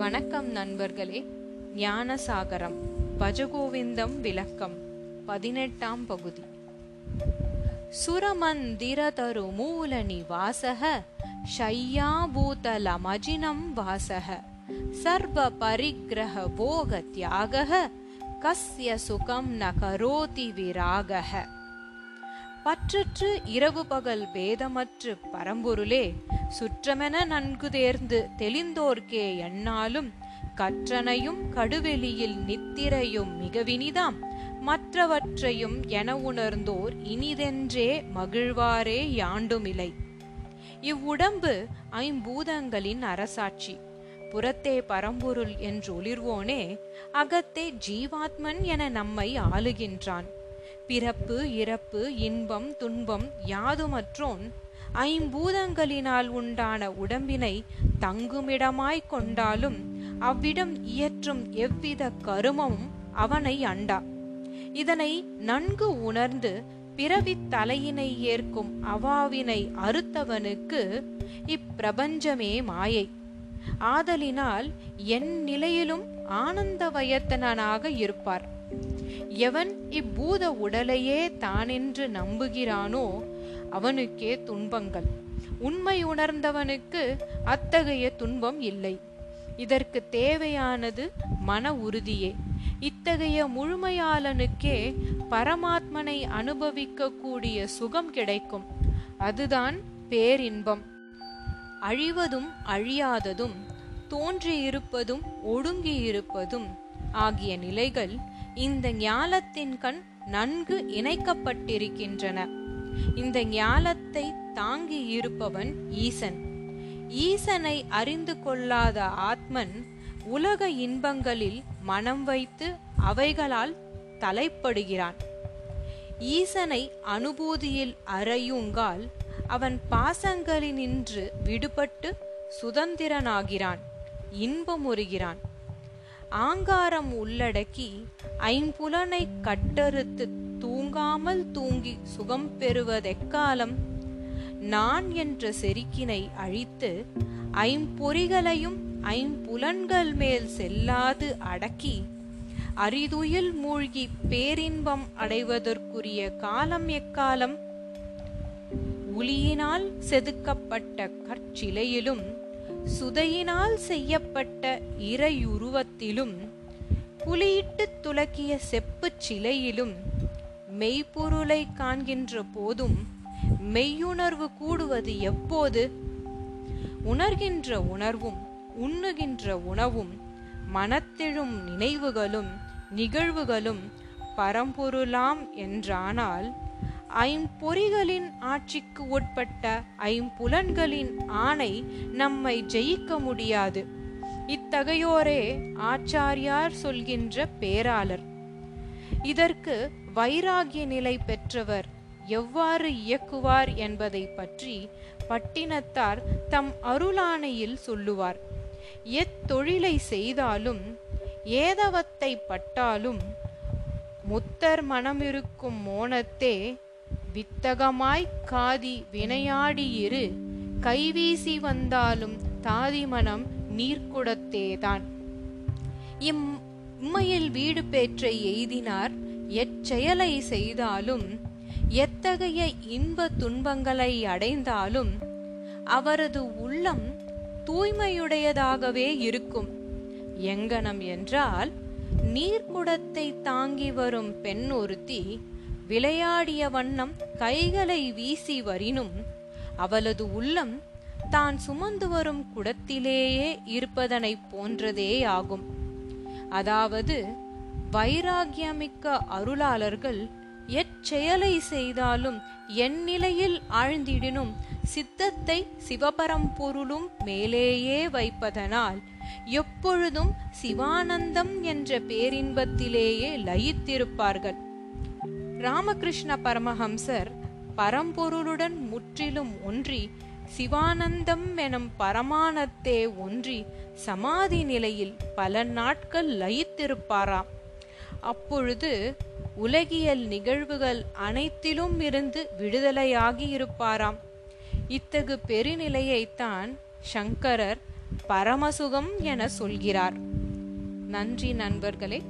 வணக்கம் நண்பர்களே ஞானசாகரம் பஜகோவிந்தம் விளக்கம் பதினெட்டாம் பகுதி சுரமந்திரதரு மூல நிவாசக शय्याभूतलमजिनं वासः सर्वपरिग्रहभोगत्यागः कस्य சுகம் ந கரோதி விராகः பற்றற்று இரவு பகல் பேதமற்று பரம்பொருளே சுற்றமென நன்கு தேர்ந்து தெளிந்தோர்க்கே எண்ணாலும் கற்றனையும் கடுவெளியில் நித்திரையும் மிகவினிதாம். மற்றவற்றையும் என உணர்ந்தோர் இனிதென்றே மகிழ்வாரே யாண்டுமிலை. இவ்வுடம்பு ஐம்பூதங்களின் அரசாட்சி. புறத்தே பரம்பொருள் என்று ஒளிர்வோனே அகத்தே ஜீவாத்மன் என நம்மை ஆளுகின்றான். பிறப்பு இறப்பு இன்பம் துன்பம் யாதுமற்றோன்? ஐம்பூதங்களினால் உண்டான உடம்பினை தங்குமிடமாய்க் கொண்டாலும் அவ்விடம் இயற்றும் எவ்வித கருமமும் அவனை அண்டா. இதனை நன்கு உணர்ந்து பிறவித் தலையினை ஏற்கும் அவாவினை அறுத்தவனுக்கு இப்பிரபஞ்சமே மாயை. ஆதலினால் என் நிலையிலும் ஆனந்த வயத்தனாக இருப்பார். எவன் இப்பூத உடலையே தானென்று நம்புகிறானோ அவனுக்கே துன்பங்கள். உண்மை உணர்ந்தவனுக்கு அத்தகைய துன்பம் இல்லை. இதற்கு தேவையானது மன உறுதியே. இத்தகைய முழுமையாளனுக்கே பரமாத்மனை அனுபவிக்கக்கூடிய சுகம் கிடைக்கும். அதுதான் பேரின்பம். அழிவதும் அழியாததும் தோன்றியிருப்பதும் ஒடுங்கியிருப்பதும் ஆகிய நிலைகள் இந்த ஞாலத்தின் கண் நன்கு இணைக்கப்பட்டிருக்கின்றன. இந்த ஞாலத்தை தாங்கி இருப்பவன் ஈசன். ஈசனை அறிந்து கொள்ளாத ஆத்மன் உலக இன்பங்களில் மனம் வைத்து அவைகளால் தலைப்படுகிறான். ஈசனை அனுபூதியில் அறையுங்கால் அவன் பாசங்களினின்று விடுபட்டு சுதந்திரனாகிறான் இன்பமுறுகிறான். ஆங்காரம் உள்ளடக்கி ஐம்புலனை கட்டறுத்து தூங்காமல் தூங்கி சுகம் பெறுவதெக்காலம் நான் என்ற செருக்கினை அழித்து ஐம்பொறிகளையும் ஐம்புலன்கள் மேல் செல்லாது அடக்கி அரிதுயில் மூழ்கி பேரின்பம் அடைவதற்குரிய காலம் எக்காலம்? ஒளியினால் செதுக்கப்பட்ட கற்சிலையிலும் சுதையினால் செய்யப்பட்ட இறையுருவத்திலும் புலியிட்டு துலக்கிய செப்புச் சிலையிலும் மெய்ப்பொருளை காண்கின்ற போதும் மெய்யுணர்வு கூடுவது எப்போது? உணர்கின்ற உணர்வும் உண்ணுகின்ற உணவும் மனத்தெழும் நினைவுகளும் நிகழ்வுகளும் பரம்பொருளாம் என்றானால் ஐம்பொறிகளின் ஆட்சிக்கு உட்பட்ட ஐம்புலன்களின் ஆணை நம்மை ஜெயிக்க முடியாது. இத்தகையோரே ஆச்சாரியார் சொல்கின்ற பேராளர். இதற்கு வைராகிய நிலை பெற்றவர் எவ்வாறு இயக்குவார் என்பதை பற்றி பட்டினத்தார் தம் அருளானையில் சொல்லுவார். எத்தொழிலை செய்தாலும் ஏதவத்தை பட்டாலும் முத்தர் மனமிருக்கும் மோனத்தே வித்தகமாய்க் காதி வினையாடியிரு. கைவீசி வந்தாலும் தாதிமனம் நீர்க்குடத்தேதான். இம் உம்மையில் வீடு பேற்றை எய்தினார் எச்செயலை செய்தாலும் எத்தகைய இன்ப துன்பங்களை அடைந்தாலும் அவரது உள்ளம் தூய்மையுடையதாகவே இருக்கும். எங்கனம் என்றால் நீர்க்குடத்தை தாங்கி வரும் பெண் ஒருத்தி விளையாடிய வண்ணம் கைகளை வீசி வரினும் அவளது உள்ளம் தான் சுமந்து வரும் குடத்திலேயே இருப்பதனைப் போன்றதேயாகும் அதாவது வைராகியமிக்க அருளாளர்கள் எச்செயலை செய்தாலும் என் நிலையில் ஆழ்ந்திடினும் சித்தத்தை சிவபரம்பொருளும் மேலேயே வைப்பதனால் எப்பொழுதும் சிவானந்தம் என்ற பேரின்பத்திலேயே லயித்திருப்பார்கள். ராமகிருஷ்ண பரமஹம்சர் பரம்பொருளுடன் முற்றிலும் ஒன்றி சிவானந்தம் எனும் பரமானத்தே ஒன்றி சமாதி நிலையில் பல நாட்கள் லயித்திருப்பாராம் அப்பொழுது உலகியல் நிகழ்வுகள் அனைத்திலும் இருந்து விடுதலையாகி இருப்பாராம். இத்தகு பெருநிலையைத்தான் சங்கரர் பரமசுகம் என சொல்கிறார். நன்றி நண்பர்களே.